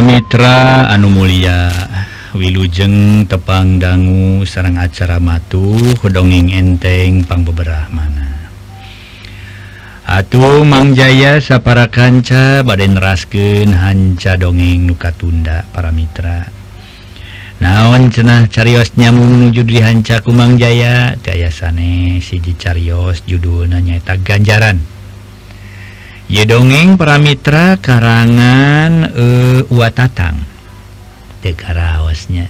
Pamitra Anu Mulia Wiujeng tepang dangu Serang acara matu hudonging enteng pang beberapamana Atuh Mangjaya sapara kanca baden rasken hanca dongeng nuka tunda para Mitra naon cenah carios nyamu menuju dihancaku Mangjaya daya sane siji carios judul nanya tak ganjaran. ye dongeng paramira karangan eh, uh, watatang tekaraosnya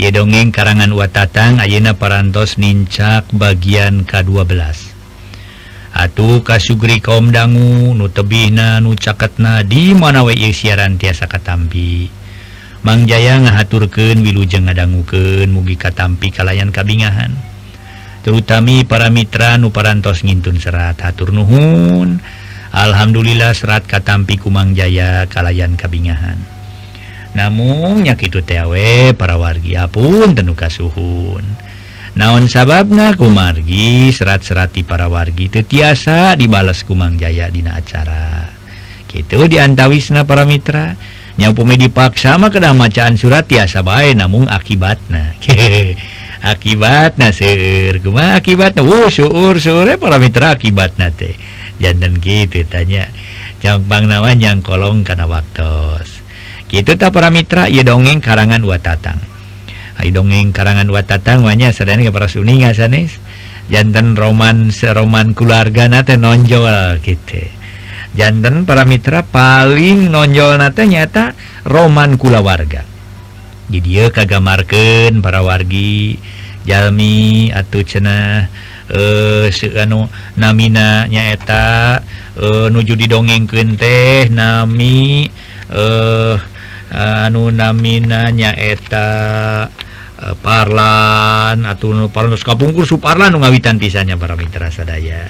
ye dongeng karangan watatang Ayeuna parantos nincak bagian K12 Atuh kasugri kaum dangu nu tebina nu caketna di mana wae siaran tiasa katampi. Mang Jaya ngahaturkeun wilujeng ngadangukeun mugi katampi kalayan kabingahan. Terutami para mitra nu parantos ngintun serat hatur nuhun. Alhamdulillah serat katampi Kumang Jaya Kalayan Kabingahan. Namunnya itu TW para wargia pun tenuka suhun naon sababna kumargi serat-serati para wargi tetiasa dibalas Kumang Jaya Dina acara. Gitu diantawisna para Mitra. Nyampumi dipaksa sama kedamacaan surat tiasa baik namun akibatnya akibat nasir akibat uh, suur sore para Mitra akibat teh. jantan gitu tanya. Campang nawan yang kolong karena waktu gitu tak para Mitra ya dongeng karangan watatang Hai dongeng karangan watatang watatangnya sedang para Sunni sanis jantan Roman seroman keluarga nate nonjol gitu. Jantan para Mitra paling nonjol nate nyata Roman kula warga jadi dia kagamarken para wargi Jami atau cenah eh anu namina nyaeta eh, nuju di dongeng teh nami eh anu namina nyaeta eh, parlan atau kapungkur Suparlan ngawitan pisanya para mitra sadaya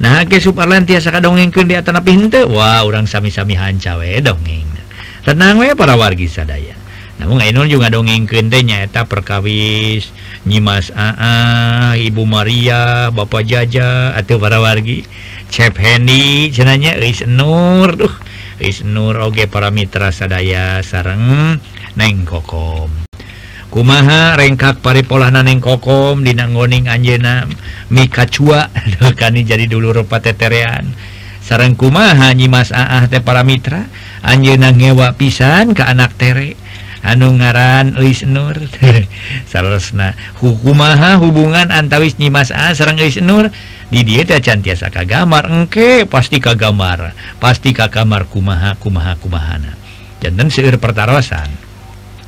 nah ke Suparlan tiasa dongeng di atas pintu Wah orang sami-sami hancawe dongeng. Tenang we para wargi sadaya. namun juga dongengken nyaeta perkawis nyimas Aa Ibu Maria Bapak jaja atau para wargi Chef Hendy jenanya Is Nur tuh Is Nur Oke para Mitra sadaya sareng neng kokom. Kumaha rengkak paripolaan neng kokom dinanggoning Anjena mika cua kani jadi dulu rupa teterean. Sarang kumaha nyimas Aa teh para Mitra Anjena ngewa pisan ke anak tere. anu ngaran Luis Nur. Salahna hukumaha hubungan antawis Nyimas A sareng Luis Nur? Di dieta cantiasa kagamar. Engke pasti kagamar. Pasti ka kamar kumaha kumaha kumahana. Jantan seueur pertarosan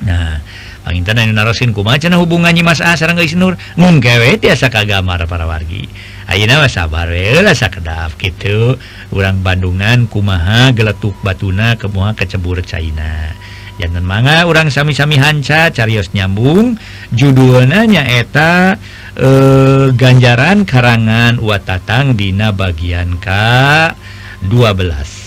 nah pangintan anu narosin kumaha cenah hubungan Nyimas A sareng Luis Nur? Mungkewe tiasa kagamar para wargi. Ayeuna mah sabar we lah sakedap kitu. Urang Bandungan kumaha geletuk batuna kemuha kecebur China jangan manga orang sami-sami Hanca Carios nyambung. Judulnya eta e, eh, ganjaran karangan watatang Dina bagian K 12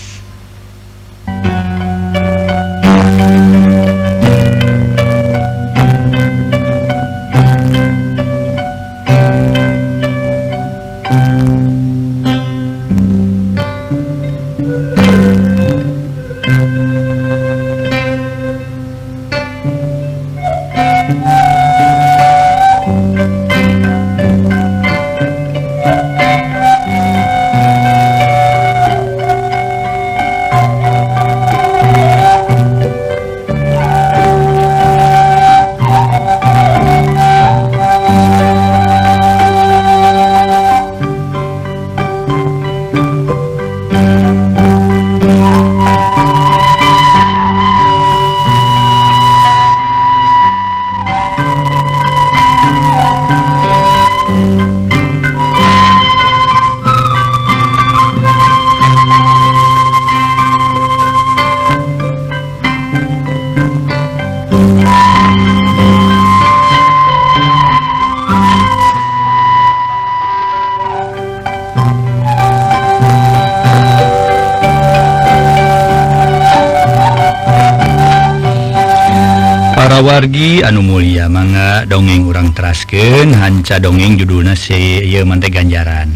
wargi anu Mulia manga dongeng urang terasken hanca dongeng judulna seyemante ganjaran.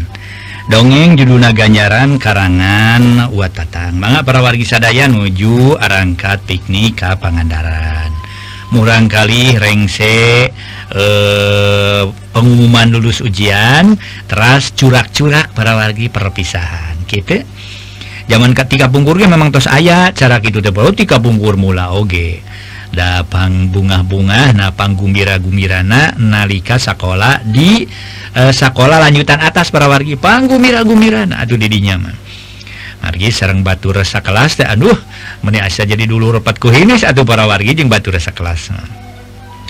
Dongeng juduna ganjaran karangan watatang. Manga para wargi sadaya nuju arangkat piknik ka Pangandaran. Murang kali rengse eh pengumuman lulus ujian teras curak-curak para wargi perpisahan. Gitu zaman ketika bungkurnya memang tos ayat cara gitu teh tiga bungkur mula oge. okay. dapang bunga-bunga napang gumbira-gumirana nalika sekolah di eh, sekolah lanjutan atas para wargi panggumira-gumirana. Aduh didinya mah. Margi sarang batu resa kelas teh aduh meni asa jadi dulu repatku hinis atau para wargi jeung batu resa kelas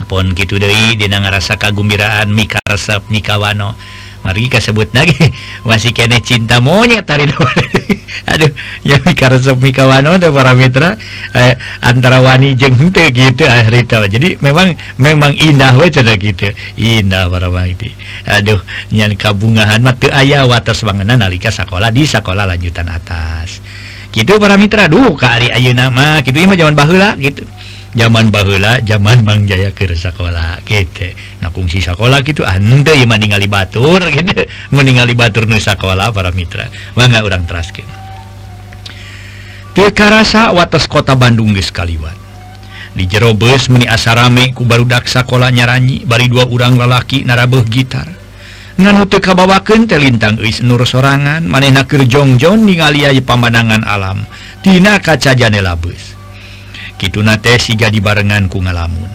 pun gitu deui dina ngarasa kagembiraan mika resep nikawano Margi kasebut lagi. Masih kene cinta monyet tadi aduh ya resep mikawan para mitra eh, antara wani jeng hente gitu akhirnya jadi memang memang indah we cerita gitu indah para mangti aduh nyan kabungahan mah teu aya wates bangenan nalika sekolah di sekolah lanjutan atas. Gitu para mitra. Duh kali ayeuna mah gitu. Mah zaman baheula gitu. zaman bahula zaman Bang Jaya ke sekolah gitu nah fungsi sekolah gitu anda yang meninggali Batur gitu. Meninggali Batur nu sekolah para mitra. Mangga orang teraskin Tekarasa watas kota Bandung geus kaliwat. Di jero beus meni asarame ku barudak sekolah nyaranyi bari dua orang lalaki narabeuh gitar. Nganu teu kabawakeun teh lintang eis nur sorangan manehna keur jongjong ningali aya pamandangan alam. Tina kaca janela bus. Kitunate siga dibarenngan ku ngalamun.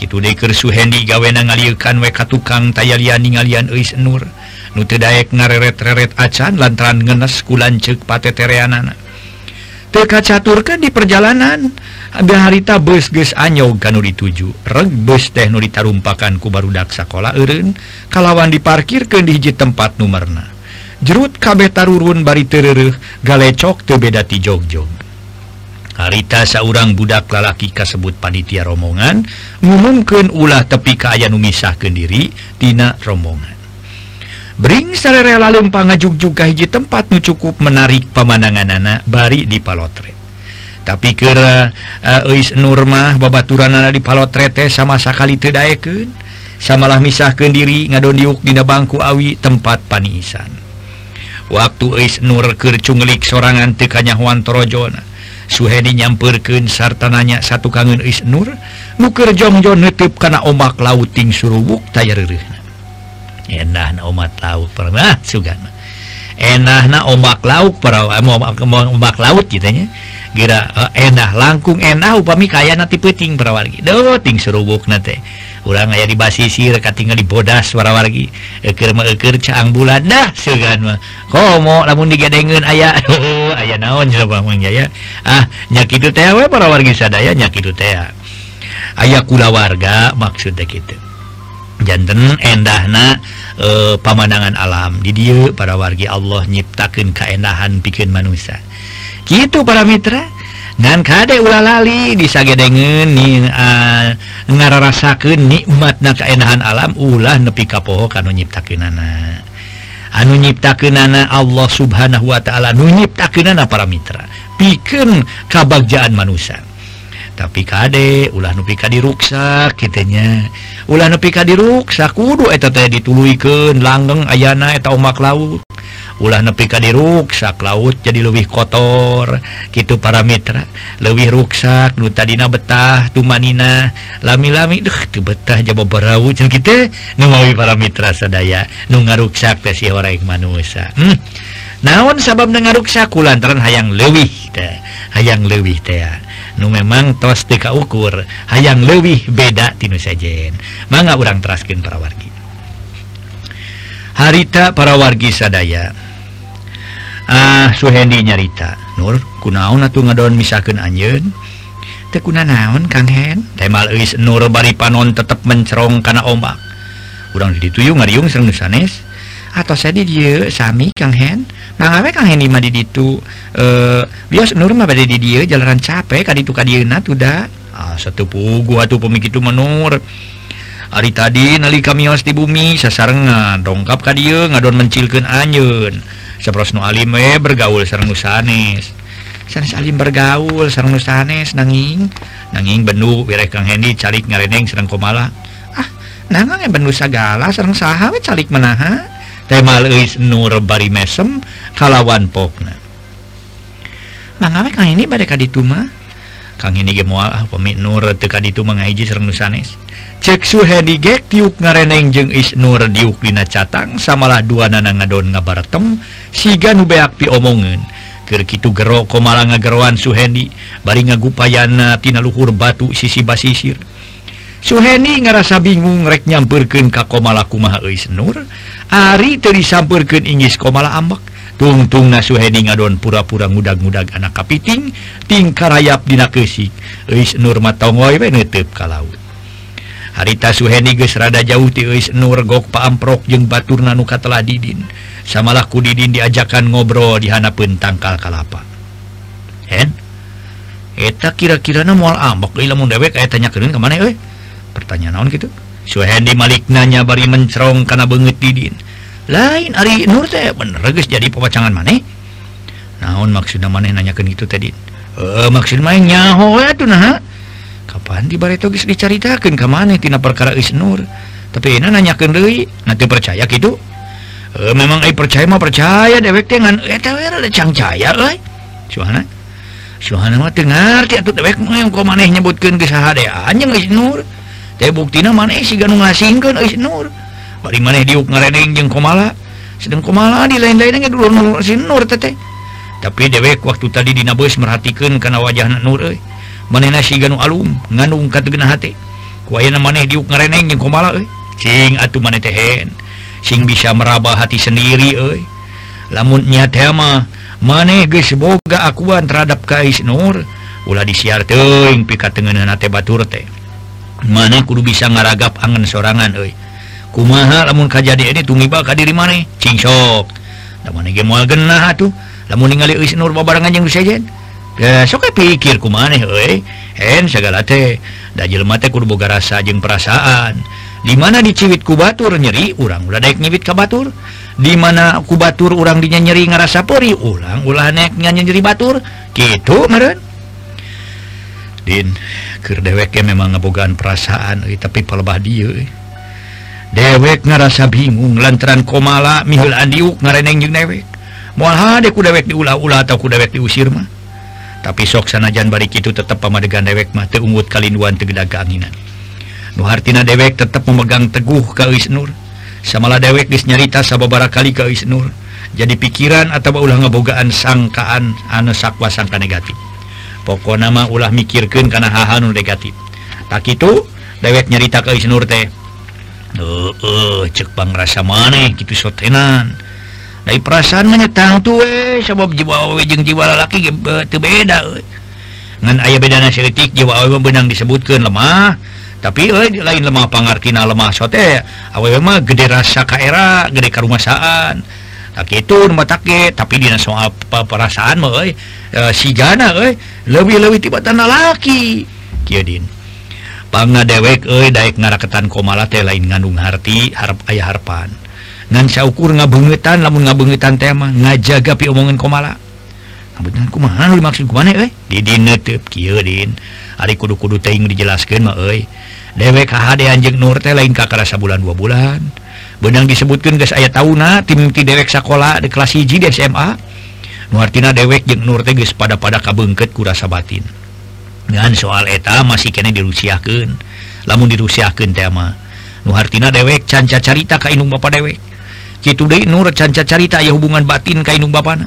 Kitu dekersu Hendy gawena ngaliukan weka tukang tayalian ngalian Eis Nur. Nute Daek ngareret-reret acan lantaran ngenes kulan cek pate tereanana. Teka caturkan di perjalanan. Ada harita bus ges anyog kanu dituju. Reg bus teh nu ditarumpakan ku barudak sekolah eren. kalawan diparkirkan di hiji tempat numerna jerut kabeh tarurun bari tereuh galecok teu beda ti jog-jog. harita seorang budak lalaki kasebut panitia rombongan ngumumkan ulah tepi kaya numisah Kendiri Tina rombongan Bring sarere lalumpanga juga hiji tempat nu cukup menarik pemandangan anak bari di palotret tapi kera eh, uh, Nurmah babaturan anak di palotrete sama sekali tedaeken samalah misah Kendiri ngadon diuk Dina bangku Awi tempat panisan waktu Is Nurkercunglik sorangan tekanya Huantoro Jona Suhedi nyamperken sarta nanya satu kangen is Nur nuker jongjo nutup karena omak lauting surubuk tayar enak na omat laut pernah sugan enak na omak laut para ombak laut gitunya gira uh, enak langkung enak upami kaya nanti peting perawal doting ting surubuk nate ulang aya di basisi reka tinggal di bodas suara wargi ekir mekir caang bulan. Dah segan mah komo lamun digadengeun aya oh, aya naon coba mang ya ah nyak itu teh we para wargi sadaya nyak itu teh. Aya kula warga maksudnya gitu. Jantan endahna e, pemandangan alam. Di dia para wargi Allah nyiptakan keendahan bikin manusia. Gitu para mitra dan kadek ulah lali disagedegen uh, nikmat na kaenahan alam ulah nepi kapoho kan nyiptakin nyiptakeunana. Anu nyiptakeunana Allah Subhanahu wa taala nu nyiptakeunana para mitra. Piken kabagjaan manusia. tapi Kadek ulah nupika diruksa kitanya ulah nepika diruksa kudu eta teh dituluiken langgeng ayana eta umak laut. Ulah nepika diruksak laut jadi lebih kotor gitu para Mitra lebih ruksak nu tadidina betah tumanina lami-lami duh tuh betah jaba berau kita nuwi para Mitra sadaya nu ngaruksak teh si orang manusia. Hmm. naon sabab dengarruksaku lantaran hayang lewih teh. Hayang lewih teh. nu memang tos TK ukur hayang lebih beda tinu sajajen manga urang teraskin para wargi harita para wargi sadaya. Ah Suhendi nyarita Nur kunaon atuh ngadon misakeun anjeun? Teu kuna naon Kang Hen. Temal eis Nur bari panon tetep mencerong kana ombak. Urang dituyung ngariung sareng sanes. atau saya di Sami Kang Hen. Mangwe Kang Hen mah di ditu. Eh bios nur mah bade di dieu jalanan capek ka ditu ka dieuna tuda. Ah setupu gua tuh pemikitu menur. Ari tadi nalika mios di bumi sasarengan dongkap ka dieu ngadon mencilkeun anjeun. Nu alim bergaul sareng nusanes sanes. Alim bergaul sareng nusanes nanging. Nanging benu wireh Kang Hendi calik ngareneng sareng komala. Ah nangangnya benu sagala sareng saha calik menaha? tema Nur bari mesem kalawan Pona Kang ini? Badai dituma Kang ini gemual ah, pemi Nur teka ditu mengaji serng nusanes. Cek Suhedi gek tiup ngareneng jeung Isnur diuk dina catang samalah dua nana ngadon ngabartem siga nu beak pi omongen. Keur kitu gero komala ngageroan Suhedi bari ngagupayana tina luhur batu sisi basisir. Suheni ngerasa bingung rek nyamperken ka komala kumaha Eis Nur Ari teri sampurken Inggris komala ambak tungtung na Suheni ngadon pura-pura mudag-mudag anak kapiting tingkar rayap dina kesik Eis Nur matongoy we ka laut. Harita Suheni geus rada jauh ti Eis Nur gok paamprok jeung batur nanuka telah Didin. Samalah ku Didin diajakan ngobrol di hanapeun tangkal kalapa. Hen Eta kira-kira na mual ambak lamun dewek aya tanya keun kemana eh? pertanyaan naon gitu Suhendi Malik nanya bari mencerong karena banget didin. Lain Ari Nur teh bener guys jadi pewacangan maneh. Naon maksudnya maneh nanyakan gitu tadi eh maksud main nyaho ya tuh nah. Kapan di bareto geus dicaritakeun ka maneh tina perkara Is Nur? Tapi ini nanyakan deui nanti percaya gitu e, memang ai percaya mah percaya dewek teh ngan eta we rada cangcaya euy. Suhana? Suhana mah teu ngarti atuh dewek mah maneh nyebutkeun geus saha deh anjing Is Nur. Eh, bukti sedang komala? Di lain-lain dulu Nur tete. tapi dewek waktu tadi Dina Boys merhatikan karena wajah Nur menena si Ganu Alum ngandung katgena hati kuayana maneh diuk ngareneng yang komala eh. sing atuh maneh tehen sing bisa meraba hati sendiri eh. lamun nya tema maneh geus boga akuan terhadap Kais Nur. Ulah disiar teuing pika tengeunana teh batur teh. mana kudu bisa ngaragap angan sorangan oi kumaha lamun kajadi ini tumi bakal diri mana cingsok lamun ge genah tuh lamun ningali eus nur babarangan yang sejen ya eh, sok pikir kumaha euy. Hen segala teh. Da jelema teh kudu boga rasa jeung perasaan. Di mana diciwit ku batur nyeri urang ulah daek nyewit ka batur. Di mana ku batur urang dinya nyeri ngarasa peri ulang ulah naik nyeri batur. Gitu meureun. Dinkir deweknya memang ngebogaan perasaan eh, tapi pelebah dia eh. dewek ngerasa bingung lantaran komala mihil andiuk ngareneng jeung dewek. Mual ku dewek diulah-ulah atau ku dewek diusir mah. Tapi sok sanajan balik itu tetap pamadegan dewek mah teu ungut kalinduan teu gedag keanginan nu hartina dewek tetap memegang teguh ka Eus Nur samalah dewek geus nyarita sababaraha kali ka Eus Nur jadi pikiran atau ulah ngebogaan sangkaan anu sakwa sangka negatif. pokok nama ulah mikirkan karena hahan negatif. Tak itu dewek nyarita ke Isnur teh uh, uh, rasa maneh gitu sotenan dari perasaan menyetang tuh eh sebab jiwa jeng jiwa lelaki itu beda we. ngan ayah beda seletik jiwa awe benang eh. disebutkan lemah tapi eh, lain lemah pangartina lemah sote awe mah gede rasa kaera gede karumasaan. tak itu take tapi dia soal apa perasaan e, eh. eh, sijana eh, lebih-lebih tiba tanah laki Kidin bang dewek Dayak ngaraketan komala teh lain ngandung hati harap ayah Harpan. Ngansa ukur ngabungetan lamun ngabungetan tema ngajaga pi omongan komala kebetulan kumaha maksud kumana euy di dina teup kieu din. Ari kudu-kudu teuing dijelaskeun mah euy dewek kahadean jeung Nur teh lain kakarasa bulan dua bulan. benang disebutkan guys ayat tahuna timti dewek sekolah di kelas hiji di SMA Nuartina dewek jeng Nur teges pada pada kabengket kurasa batin. Dengan soal eta masih kene dirusiahkan lamun dirusiahkan tema Nuhartina dewek canca carita kainung bapak dewek. Gitu deh Nur canca carita ya hubungan batin kainung bapana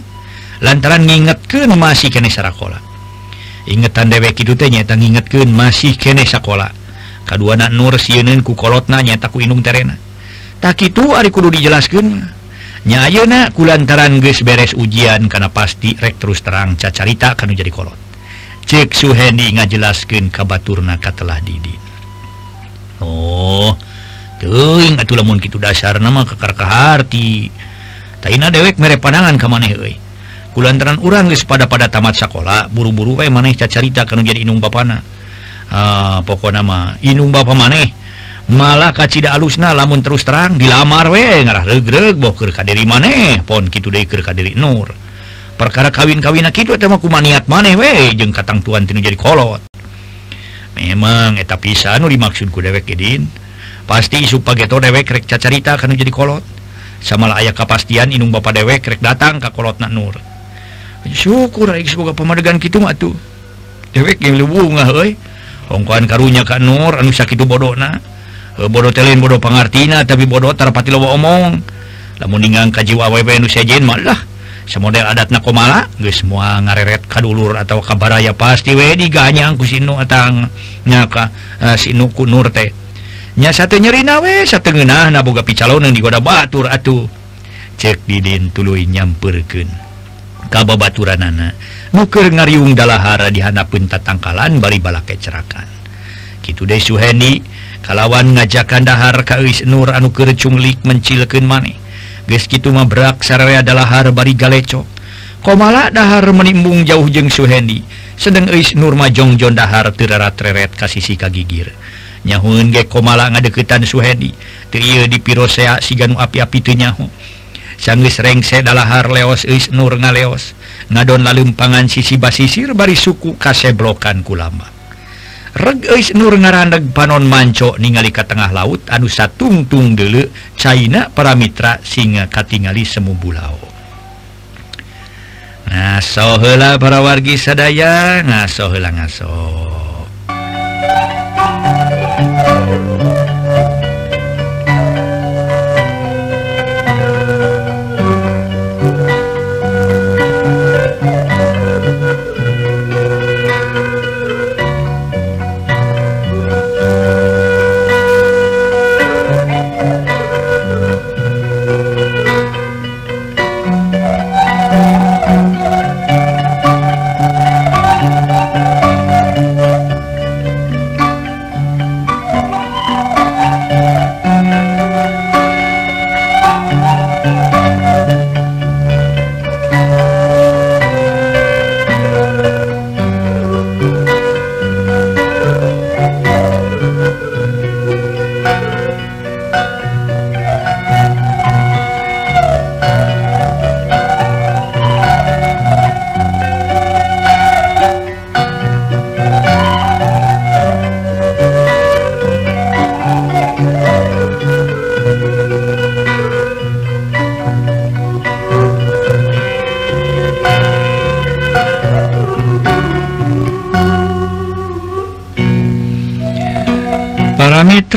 lantaran ngingetkeun masih kene sekolah ingetan dewek itu teh nyata ngingetkeun masih kene sekolah kedua anak Nur sieun ku kolotna nyata ku inung terena. tak itu Ari kudu dijelaskan nyayeuna kulantaran geus beres ujian karena pasti rek terus terang cacarita kan jadi kolot. Cek Suhendi ngajelaskan kabaturna katelah Didin Oh teing atuh lamun kitu dasar nama kekar kaharti taina dewek mere pandangan ka maneh euy. Kulantaran urang geus pada pada tamat sakola buru-buru we maneh cacarita kanu jadi inung bapana. Ah uh, pokona mah inung bapa maneh. malah kacita alusna lamun terus terang dilamar we ngarah regreg boker kadiri maneh pon kitu deui keur kadiri nur. Perkara kawin-kawina kitu eta mah kumaniat maneh we jeung katang tuan tinu jadi kolot. Memang eta pisan nu dimaksud ku dewek edin. Pasti isu pageto dewek rek cacarita kana jadi kolot. Samalah aya kapastian inung bapak dewek rek datang ka kolotna nur. Syukur rek semoga pamadegan kitu mah atuh dewek ge leuweung euy hongkoan karunya ka nur anu sakitu bodona Eh, bodoh telin bodoh pengertina tapi bodoh terpati lo omong. Namungang kajjiwa malah semodel adat nakomala semua ngareret kadulur atau kabar ya pasti wedi ganyangku sinuangnyaka uh, eh, sinuku nur tehnya satu nyeri nawe satu genah naboga picalon yang digoda batur atuh. Cek didin tulu nyamperken kababaturan nana nuker ngariung dalahara dihanapun tatangkalan bari balake kecerakan gitu deh Suheni. kalawan ngajakan dahar Kais Nur anu anukercunglik mencilken maneh. Geski mah brak saraya dahar bari galeco. Komala dahar menimbung jauh jeng Suhendi sedang Is Nurma Jongjon dahar tereret kasisi kagigir nyahun ge komala ngadeketan Suhendi Tri di pirosea siganu api-api tenyahu sanggis rengse dahar leos Is Nur ngaleos. Ngadon lalempangan sisi basisir bari suku kaseblokan kulama regis Nur ngarandeg panon manco ningali ke tengah laut anu satungtung dele China para Mitra singa katingali semu bulau ngasohela para wargi sadaya ngasohela ngaso.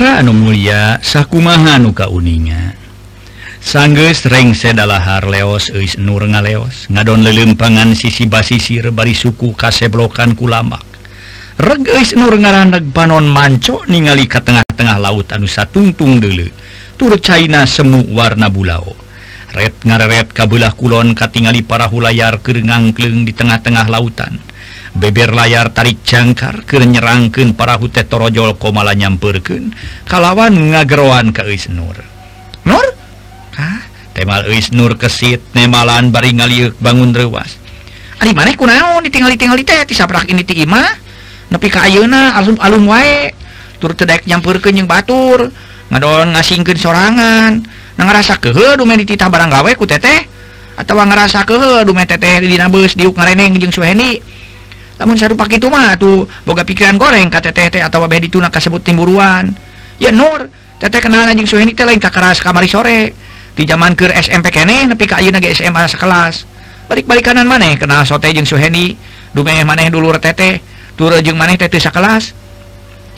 Putra Anu Mulia Sakumahanu Kauninga. Sangges rengsedalahar leos Uis Nur ngaleos. Ngadon lelempangan sisi basisir bari suku kaseblokan kulamak Regis Nur ngaraneg panon manco ningali ke tengah-tengah laut anu satungtung dulu tur China semu warna bulao. Red ngareret kabelah kulon katingali para hulayar kerengang-kleng di tengah-tengah lautan. Beber layar tarik jangkar ke nyerangkan parahu tetorojol komala nyamperken kalawan ngagroan ke Is Nur. Nur? Temal Is Nur kesit nemalan bari ngaliuk bangun rewas mana ku kunaon ditinggal-tinggal teh tisaprak ini ti imah nepi ka ayeuna alum-alum wae. Tur tedek nyampurkeun jeung batur ngadon ngasingkeun sorangan. Ngerasa ngarasa kehe dititah barang gawe ku teteh. Atawa ngerasa kehe dume teteh dina beus diuk ngareneng jeung suheni. Lamun sarupa kitu mah tuh boga pikiran goreng ka teteh teh atawa bae dituna kasebut timburuan. ya Nur teteh kenal anjing suheni teh lain kakaras kamari sore. Di zaman ke SMP kene nepi ka ayeuna ge SMA sekelas. Balik-balik kanan maneh kenal sote jeung suheni. Dumeh maneh dulur teteh tur jeung maneh teteh sakelas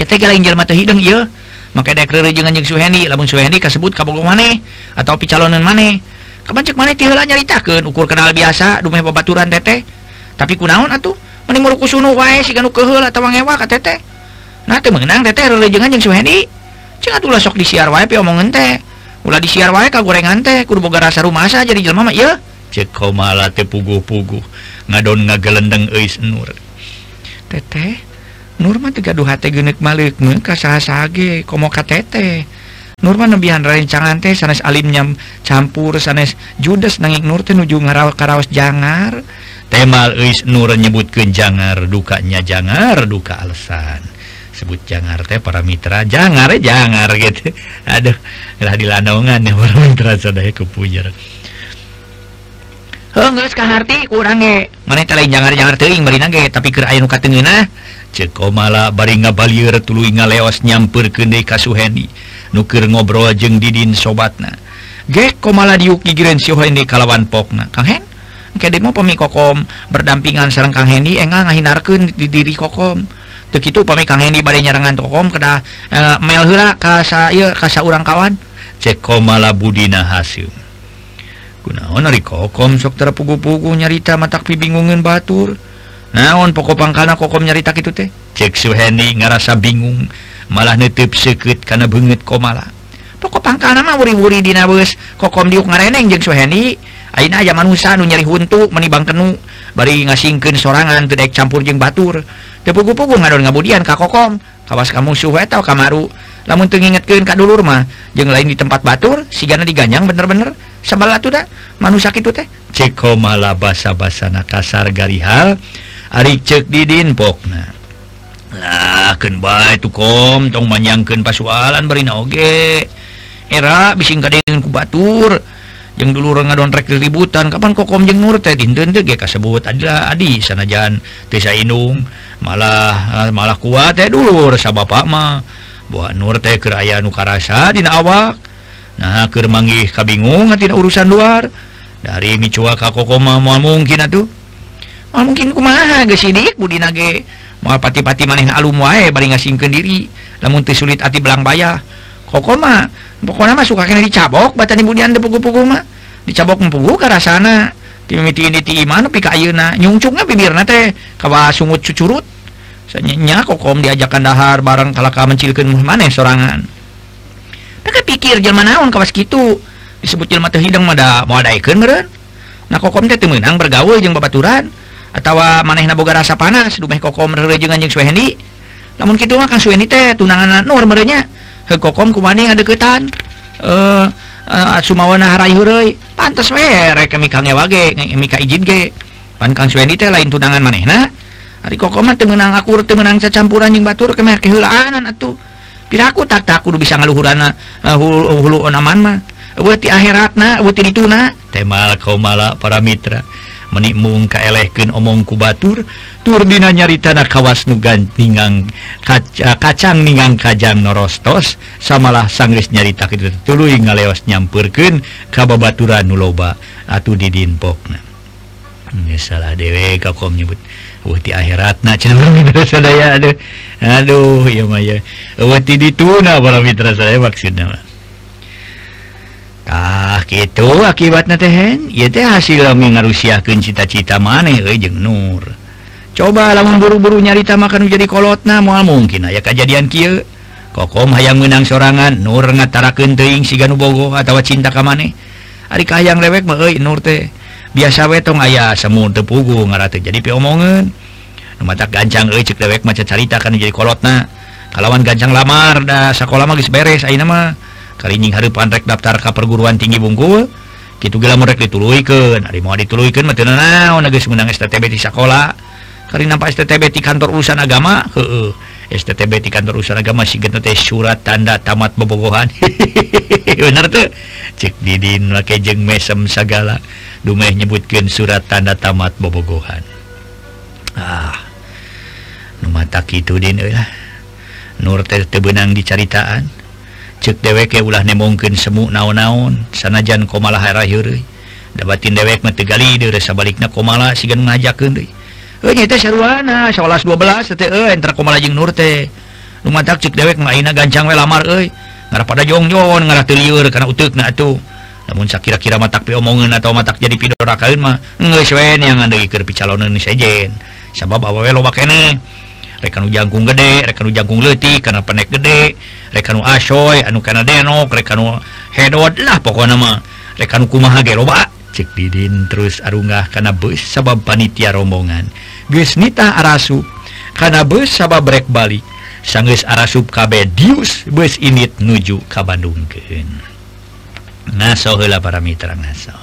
teteh ge lain jelema teh hideung ieu. Make dek reure jeung anjing suheni lamun suheni kasebut ka bogo maneh atawa picalonan maneh. Kamancek maneh teh heula nyaritakeun ukur kenal biasa dumeh babaturan teteh. Tapi kunaon atuh mending muruku sunu wae siga nu keheul atawa ngewa ka teteh. Nah teu meunang teteh reure jeung anjing suheni. ulah sok disiar wa omongan teh. Ulah disiar wa ka gorengan teh. Kur boga rasa rumah masa jadi jelma ya Cek malah teh pugu-pugu ngadon ngagelendeng eis nur. Teteh nur mah teh gaduh hate geuneuk maleuk ka saha-sahage komo ka teteh. Nur mah nebihan rencangan teh sanes alim nyam campur sanes judes nanging nur teh nuju ngaraos karaos jangar. Temal eis nur nyebutkeun jangar dukanya jangar duka alasan disebut jangan teh para mitra jangan eh jangan gitu aduh lah di landongan ya para mitra sadaya kepujar Henggeus kaharti kurang eh. ge. Maneh teh lain jangar-jangar teuing bari ge tapi keur aya nu kateungeunah. Eh. Ceuk komala oh, bari ngabalieur tuluy ngaleos nyampeurkeun deui ka Suhendi. Nu ngobrol jeng Didin sobatna. Ge komala diukigireun si Suhendi kalawan pokna. Kang Hen, engke demo pemi kokom berdampingan sareng Kang Hendi enggak ngahinarkan di diri kokom. begitu pemi Kang Hendi badai nyerangan tokom kada eh, e, melhura ka saya ka saurang kawan? Ceko malah budina hasil kunaon ari kokom sok terpugu-pugu nyarita matak bingungin batur. Naon pokok pangkana kokom nyarita gitu teh? Cek Suhendi ngerasa bingung malah netep seket karena banget komala. Pokok pangkana mah wuri-wuri dina bus kokom diuk ngareneng jeung Suhendi Aina aja manusia nu nyari huntu menibang kenu bari ngasingkeun sorangan teu campur jeung batur. tepugu-pugu ngadon ngabudian ka kokom. Kawas kamu suhu atau kamaru lamun tuh ngingetkeun ka dulur mah jeung lain di tempat batur sigana diganyang bener-bener. Sabala tuh da manusia kitu teh. Ceko malah basa-basana kasar garihal ari cek didin pokna lah ken bae tuh kom tong manjangkeun pasualan barina oge. Era bising kadengan ku batur. yang dulu orang ngadonrek ributan kapan kokom jeng nur teh? Dinten teh kasebut ada adi sanajan teh inung malah eh, malah kuat teh dulu rasa bapak mah. Buat nur teh keraya nukarasa dina awak. Nah keur manggih kabingung tina urusan luar. Dari micua ka kokom mah moal mungkin atuh. Moal mungkin kumaha geus sidik budina ge moal pati-pati maneh alum wae bari ngasingkeun diri. Lamun teu sulit ati belang bayah kokoma pokoknya mah suka kena dicabok batani budian depugu-pugu mah. Dicabok mempugu ke rasana. Timimiti ini ti iman pika ayeuna nyungcungna bibirna teh kawa sungut cucurut. Nya kokom diajakan dahar bareng kalaka mencilkeun muh maneh sorangan. Mereka pikir jelma naon kawas kitu? Disebut jelma teh hidang mada mau daikeun meureun. Nah kokom teh teu meunang bergaul jeung babaturan. Atawa manehna boga rasa panas dumeh kokom reureungan jeung Suhendi. Namun kitu mah kan Suhendi teh tunangan Nur merenya kekokom kumaning ada ketan eh, eh uh, Sumawanahara Hurai pantas were kemikangnya wage mika izin ge pan Kang Swendi teh lain tunangan maneh nah hari kokom temenang akur temenang campuran yang batur kemeh kehulaanan atuh. Piraku tak tak kudu bisa ngaluhurana uh, hulu, hulu onaman mah. Buat di akhirat na buat di tuna temal kau malah para mitra. menimung kaelehken omong kubatur turdina nyaritana kawas nugan nugantingang kaca kacang ningang kajang norostos samalah sanggris nyarita itu tulu ngaleos nyampurken kababaturan nuloba atau didin pokna hmm, salah dewe kau nyebut wati akhirat na cenderung mitra sadaya aduh. Aduh ya maya wati dituna para mitra sadaya maksudnya mah. Ah gitu akibatnya tehen teh hasil ngarusiahkan cita-cita maneh jeng Nur. Coba lamun buru-buru nyarita makan jadi kolot nama mungkin aya kejadian Ki kokom hayang menang sorangan Nur ngataraken teing Bogo atau cinta kam maneh. Hari kayang lewek me Nur teh. Biasa wetong ayah semu tepugu ngarate jadi piomongan mata gancang e, cek lewek maca carita kan jadi kolotna. Kalawan gancang lamar dah sekolah magis beres ayo nama kalijing hari panrek daftar ke perguruan tinggi bungkul. Gitu gila mereka dituluikan hari mau dituluikan mati naon geus menang STTB di sekolah kali nampak STTB di kantor urusan agama? Heeh. STTB di kantor urusan agama si gitu teh surat tanda tamat bobogohan. Bener tuh cek didin laki jeng mesem segala dumeh nyebutkan surat tanda tamat bobogohan. Ah. Nu mata kitu din euy lah nur teh benang dicaritaan cek deweke ulah ne mungkin semu naon-naun sanajan komalaha dapatin dewek metegali sabaliknya komala si ngajakan sarwana 12 enter nurte rumah tak cek dewek maina gancang we lamar eh ngarah pada jongjon ngarah teliur karena utuk na tuh namun saya kira matak pi omongan atau matak jadi pidorakain mah nggak sewen yang ngandegi kerpi calonin sejen. Sabab awawe lo bakene rekan jagung gede rekan jagung letih karena penek gede rekan asoy anu karena denok rekan hedot lah pokok nama rekan kumaha geroba cek didin terus arunggah karena bus sabab panitia rombongan? Geus Nita arasu karena bus sabab brek balik sanggeus arasup kabe dius bus init nuju ka Bandungkeun naso heula para mitra naso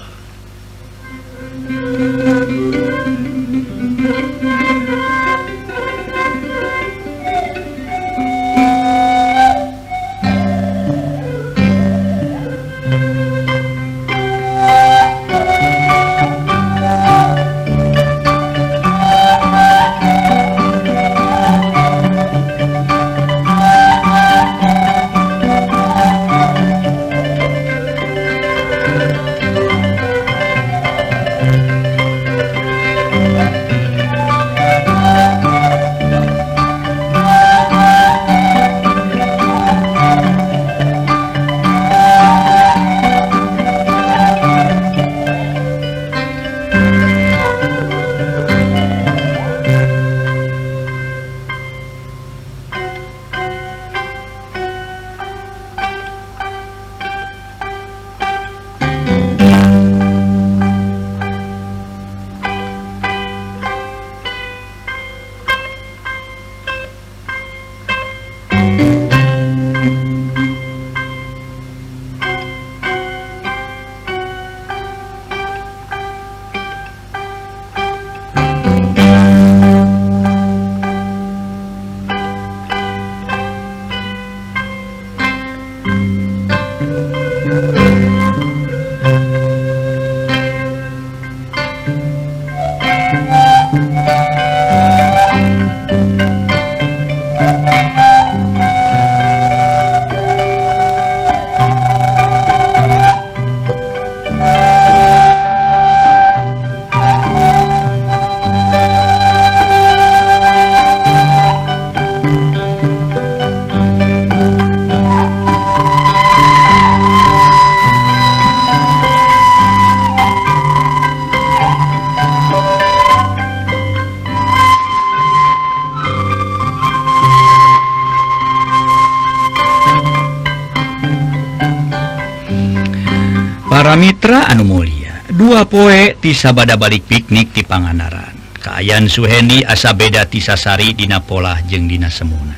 Mitra Anu Mulia. Dua poe tisa bada balik piknik di Panganaran. Kayan Suhendi asa beda tisasari Dina pola jeung Dina Semuna.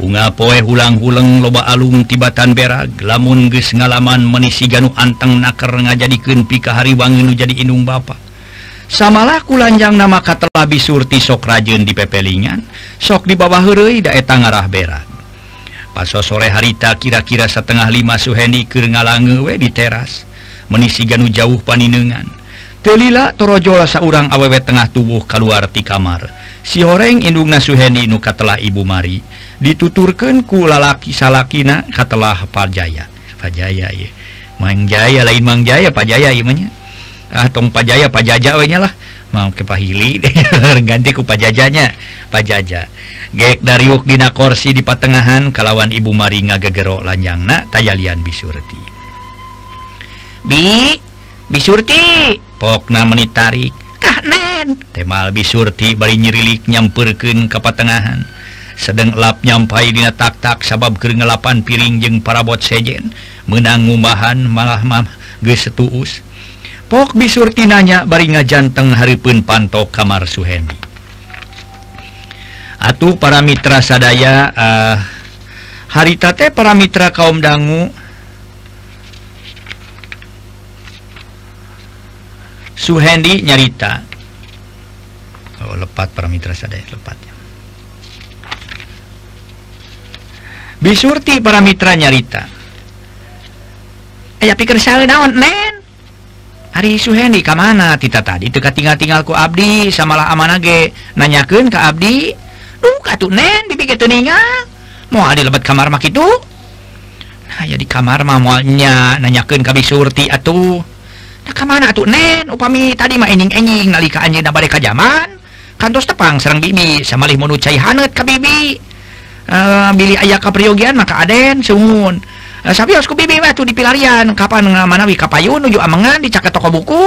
Unga poe hulang-huleng loba alung tibatan berag lamun ges ngalaman menisi ganu anteng naker ngajadikeun pikahari wangi nu jadi inung bapak samalah kulanjang nama katelabi surti sok rajen di pepelingan sok di bawah herei daeta ngarah berag. Paso sore harita kira-kira setengah lima suheni keur ngalangewe di teras. menisi ganu jauh paninengan. Telila torojola seorang awewet tengah tubuh keluar di kamar. Si horeng indungna Suhendi nuka telah Ibu Mari. Dituturkan ku lalaki salakina katalah Pajaya. Pajaya ya Mangjaya lain Mangjaya Pajaya imanya ah tong Pajaya Pajaja we lah. Mau kepahili ganti ku pajajanya pajaja. Gek dari dina korsi di patengahan kalawan ibu mari lanjang nak tayalian bisurti. Bi bisurti pokna menitarik kanan temal bisurti bari nyirilik nyampurken kepatengahan sedang lap nyampai dina tak-tak sabab ke ngelapan piring jeng parabot sejen. Menang ngumahan malah mah gesetuus Pok bisurti nanya bari ngajanteng haripun panto kamar Suhendi Atuh para mitra sadaya ah, uh, haritate para mitra kaum dangu Suhendi nyarita. Oh, lepat para Mitra sadaya lepatnya. Bisurti para Mitra nyarita. Aya pikir saya naon men Ari Suhendi ke mana? Kita tadi teka tinggal-tinggalku Abdi samalah amanage nanyaken ke Abdi. Tuh nen dipikir teningal mau ada lebat kamar mak itu nah jadi kamar mamanya nanyaken kami surti atuh kemana tuh nen? Upami tadi maining-enjing nalika anjing balik zaman kantos tepang Serang Bibi. Samalih menu cai hanet ke Bibi. Eh, uh, Billy ayah kapriogian maka Aden sungun uh, eh, sabiosku Bibi mah tuh di pilarian. Kapan manawi kapayun nuju amengan dicaket toko buku.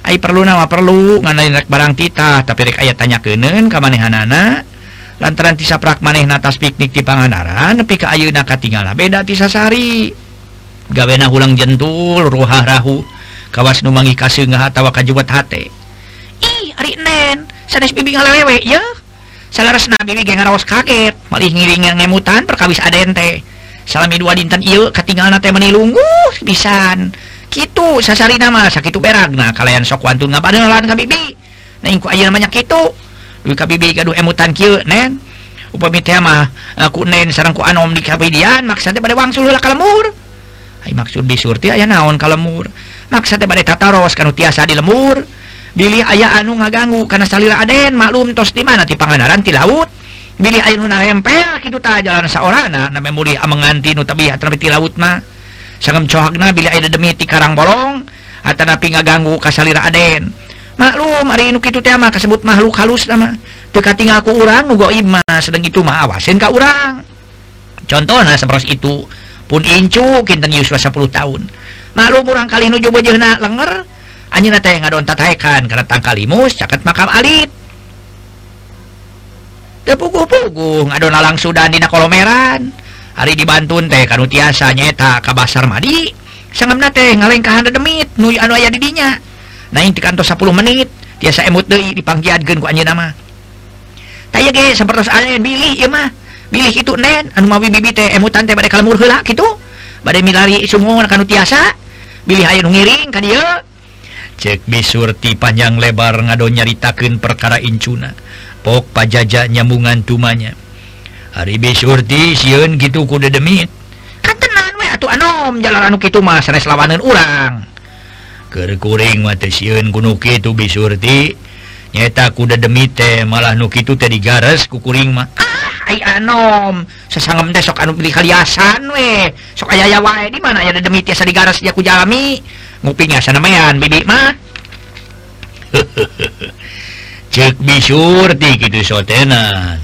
Ay perlu nama perlu nganain barang kita tapi rek ayah tanya kenen kamanehanana lantaran tisa prak maneh natas piknik di Pangandaran nepi ka ayeuna katinggal beda tisa sari gawena ulang jentul ruha rahu. kawas numangi kasih ngahatawa kajubat hati ih hari nen. Sanes bibi ngalewe ya salaras bibi geng ngaraos kaget. Malih ngiringan ngemutan perkawis adente salami dua dinten il ketinggalan teh menilungguh pisan. Gitu sasari nama sakit berag nah kalian sok wantun ngapadelan ka bibi. Nah ingku aja namanya gitu duit ka bibi gaduh emutan kieu nen. Upami teh mah aku nen sarang ku anom di kabidian maksudnya pada wangsul lah kalemur ay maksud di surti aya naon kalemur maksataros kan tiasa di lemur Bilih aya anu ngaganggu karena salila Aden maklum tos di mana di panganaran di laut. Billy ayahempel itu ta jalan seorang memori menganti tapi laut mah. Sangem cohakna Billy ada demi ti Karang bolong atau napi ngaganggu kasalira Aden. Maklum hari ini itu tema kesebut makhluk halus nama teka tinggal aku orang nugo ima sedang itu ma awasin kau orang contohnya seperti itu pun incu kinten Yusuf 10 tahun. malu kurang kali nuju bojona lenger anjing teh ngadonta taekan karena tangkalimus caket makam alit. Tepuguh-puguh ngadona langsung dan dina kolomeran hari dibantun teh kan tiasa nyeta ka basar madi. Sangamna teh ngalengkahan demit nu anu aya didinya. Naik di kantor 10 menit tiasa emut deui dipanggiatkeun ku anjeun nama. Taya ge sapertos ane bilih ieu mah. Bilih kitu nen anu mawi bibi teh emutan teh bade kalemur heula kitu. Bade milari sungguh kanu tiasa. pilihan ngiring ka dia. Cek bisurti panjang lebar ngado nyaritakan perkara incuna. Pok pajajak nyambungan tumanya. Hari bisurti siun gitu kuda demit. Kan we atuh anom jalan anu kitu mah sanes lawanan urang. Keur kuring mah teu sieun ku bisurti. Nyeta kuda demite malah nu itu tadi garas kukuring mah. Ah, ay anom sasangam desok anu beli kaliasan we. Sok ayaya wae di mana? Ya demi tiasa digaras ya ku jalami nguping sanamayan bibi mah cek bisur ti kitu sotenan.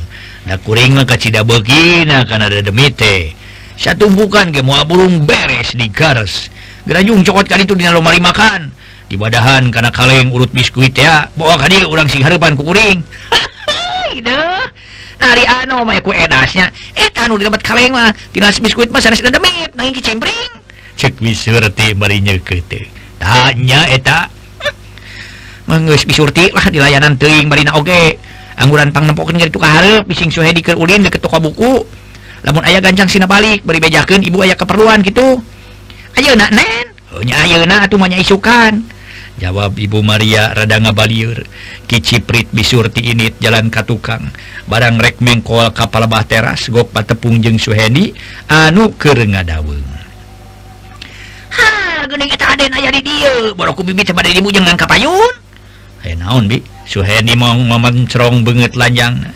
Da kuring mah kacida beukina kana da demi teh satumpukan ge moal burung beres di garas gerajung cokot kali itu di lomari makan dibadahan karena kaleng urut biskuit ya. Bawa kadi orang sing harapan kukuring. Gitu dari anu mah ku edasnya. Eh anu didapat kaleng mah. Tinas biskuit mah sanes demit nanging kicempring cek misurti bari nyeukeut tanya eh, eta menggeus bisurti lah di layanan teuing barina oge. Angguran pang nempokeun ka tukang hareup bising Suhedi keur ulin deket toko buku. Lamun aya gancang sina balik bari bejakeun ibu aya keperluan gitu. Ayeuna nen? Nya ayeuna atuh mah isukan jawab Ibu Maria radanga Baliur kiciprit bisurti init jalan ka tukang. Barang rek mengkol kapal Bah teras gopa tepung jeng Suheni anu ke ngadaweng. Ha geuning eta naon bi? Suheni mau ngomongrong banget lajang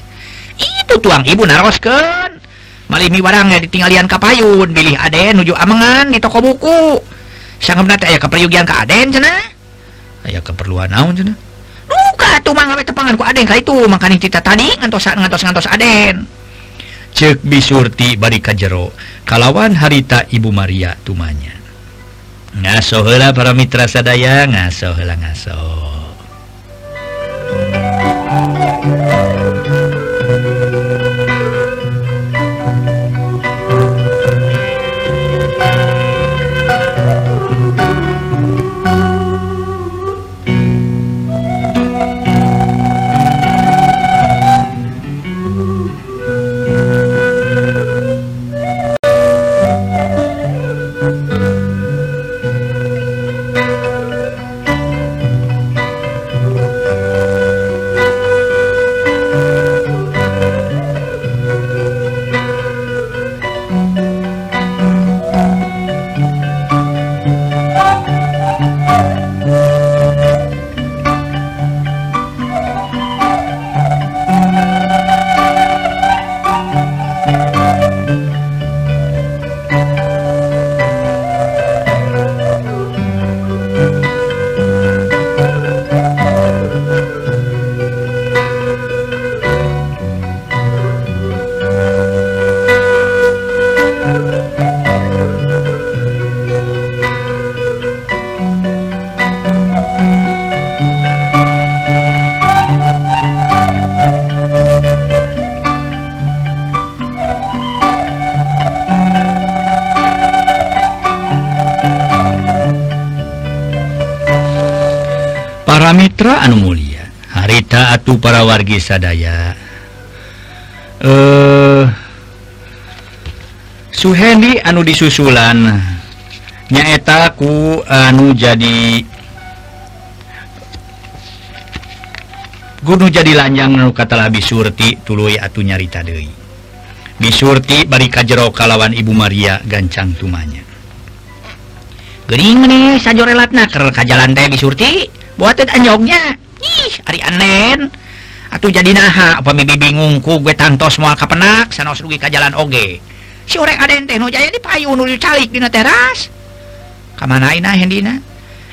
itu tuang ibu naroskeun. Malimi barangnya ditinggalian kapayun pilih aden nuju amangan di toko buku. Sangat nate aya kaprayugian ka aden cenah? aya keperluan naon cina luka tuh mah ngawe tepangan ku aden. Ka itu makanya cita tadi ngantos ngantos ngantos aden. Cek bisurti bari ka jero. Kalawan harita ibu Maria tumanya ngaso heula para mitra sadaya ngaso heula ngaso. wargi sadaya eh Suhendi anu disusulan nyaetaku anu jadi Gunung jadi lanjang nu katalah bisurti tulu atuh nyarita Dewi Bisurti bari kajero kalawan Ibu Maria gancang tumanya. Gering nih sajorelatna keur ka jalan teh Bisurti, buat anjognya. Ih, ari anen. Atuh jadi naha pemibi bingungku gue tantos mual kapenak sanos rugi ka jalan oge. Si orek ada teh nu jaya di payung nu calik dina teras. Kamanain ah hendina?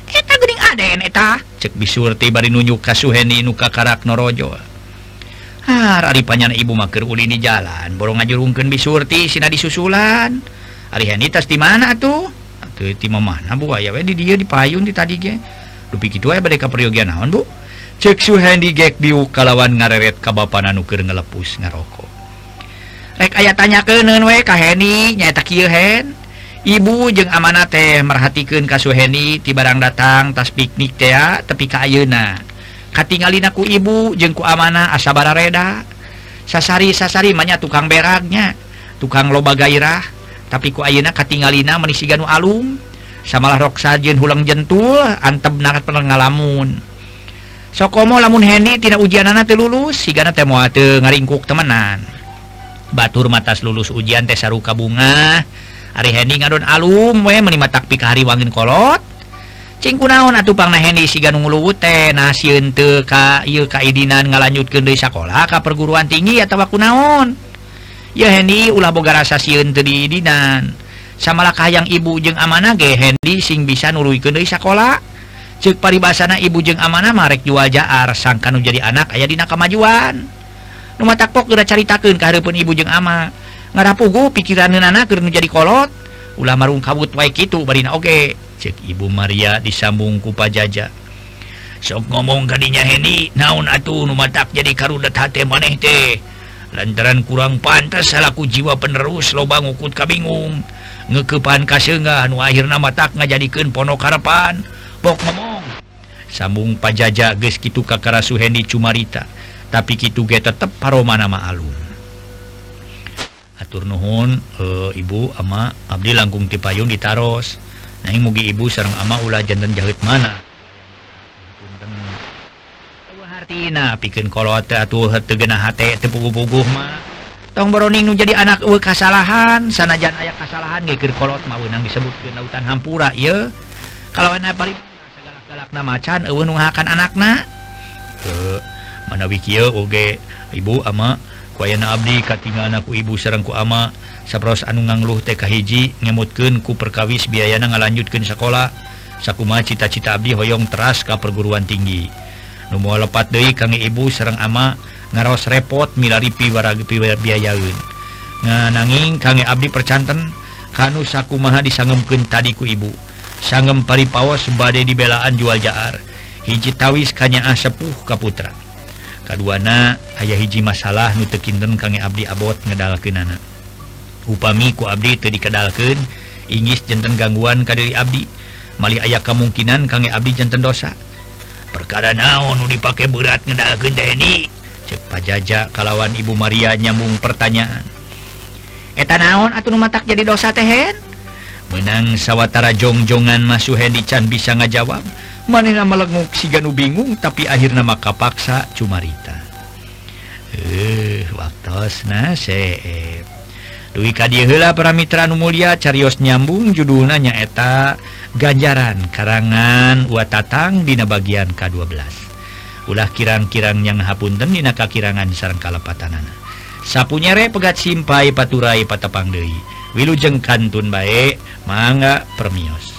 Eta geuning aden eta. Cek bisurti bari nunjuk ka Suhendi nu ka karak norojo. Har ari panyana ibu maker uli di jalan, borong ngajurungkeun bisurti sina disusulan. Ari Hendi tas di mana atuh? Atuh ti mana bu aya we di dieu di payun di tadi ge. Dupi kitu aya bade ka peryogian naon bu? Ceksu Hendy Jack diu kalawan ngareret kabapan anu keur ngelepus ngarokok. Rek aya tanya ke we ka Hendy nyaeta kieu Hen. Ibu jeung amanah teh merhatikeun ka Suheni ti barang datang tas piknik teh tepi ka ayeuna. Katingalina ku ibu jeung ku amanah asabara reda. Sasari-sasari manya tukang beragnya, tukang loba gairah, tapi ku ayeuna katingalina menisi ganu alum. Samalah rok sajen hulang jentul antep narat ngalamun sokomo lamun Hendy tidak ujianana telulus sigana temoate ngaringkuk temenan. Batur matas lulus ujian Tesaruka bunga hari Hendy ngadon alum we menima takpik hari wangin kolot. Cingku naon atuh pangna si sigan nguluwut teh nasieun teu ka ieu kaidinan ngalanjutkeun deui sakola ka perguruan tinggi atau atawa kunaon. Ya Hendy ulah boga rasa sieun teu diidinan. Samalah kahayang ibu jeung amanah ge Hendy sing bisa nuluikeun deui sakola? cek paribasana ibu jeng amanah marek jual jaar. Sangkan jadi anak aya dina kemajuan rumah takpok udah caritakeun kahareupeun ibu jeng ama. Ngarapugu pikiran anak keur jadi kolot. Ulah marung kabut wae kitu barina oke okay. cek ibu Maria disambung ku pajaja. Sok ngomong kadinya Heni naon atuh nu matak jadi karudat hate maneh teh. Lantaran kurang pantas salahku jiwa penerus lobang ngukut kabingung ngekepan kasengan nu akhirna matak ngajadikeun pono karapan Bok ngomong sambung pajaja guys gitu kakara Suhendi Cumarita tapi gitu ge tetep paro mana maalum atur nuhun e, ibu ama Abdi langkung tipayun ditaros. Naing mugi ibu sarang ama ulah jantan jahit mana. Hartina bikin kalau atuh tegena hati tepugu-puguh mah. Tong beroning nu jadi anak uwe kasalahan sanajan ayah kasalahan geger kolot mau nang disebut ke lautan hampura ya kalau anak paling anakaknya macan akan anakaknya manawi Oge. Ibu ama Kuana Abdi katingal anakku ibu Serengku ama. Sapros anu ngangluh TK hiji ngemutken ku perkawis biayana ngalanjutkan sekolah sakuma cita-cita Abdi hoyong teras ke perguruan tinggi. Nomor lepat Dei kang ibu Sereng ama ngaros repot milari warapi biayaun ngananging kang Abdi percanten Hanu Sakumaha disangemken tadiku ibu. sanggem pari badai dibelaan jual Jaar. Hiji tawis kanya asepuh Kaputra kaduana ayah hiji masalah nutekinten kangge Abdi Abbot ngedalkenana upami ku Abdi itu dikedalken Inggris jenten gangguan kadiri Abdi. Mali ayah kemungkinan kangge Abdi jenten dosa. Perkara naon dipakai berat ngedalken ini cek pajaja kalawan Ibu Maria nyambung pertanyaan. Eta naon atau numatak jadi dosa tehen menang sawwatara jongjongan Mas Suhedi Chan bisa ngajawab. Manina melenguk si ganu bingung tapi akhir nama kapaksa cumarita eh waktu Duwikadila para Mitra Mulia Carios nyambung judulnya eta ganjaran karangan watatang Dina bagian K12 ulah kirang-kirang yang hapunten Dina kakirangan sarang kalepatan anak sapunyare pegat simpai paturai patapang Dewi wilujeng Kantun baik manga permios.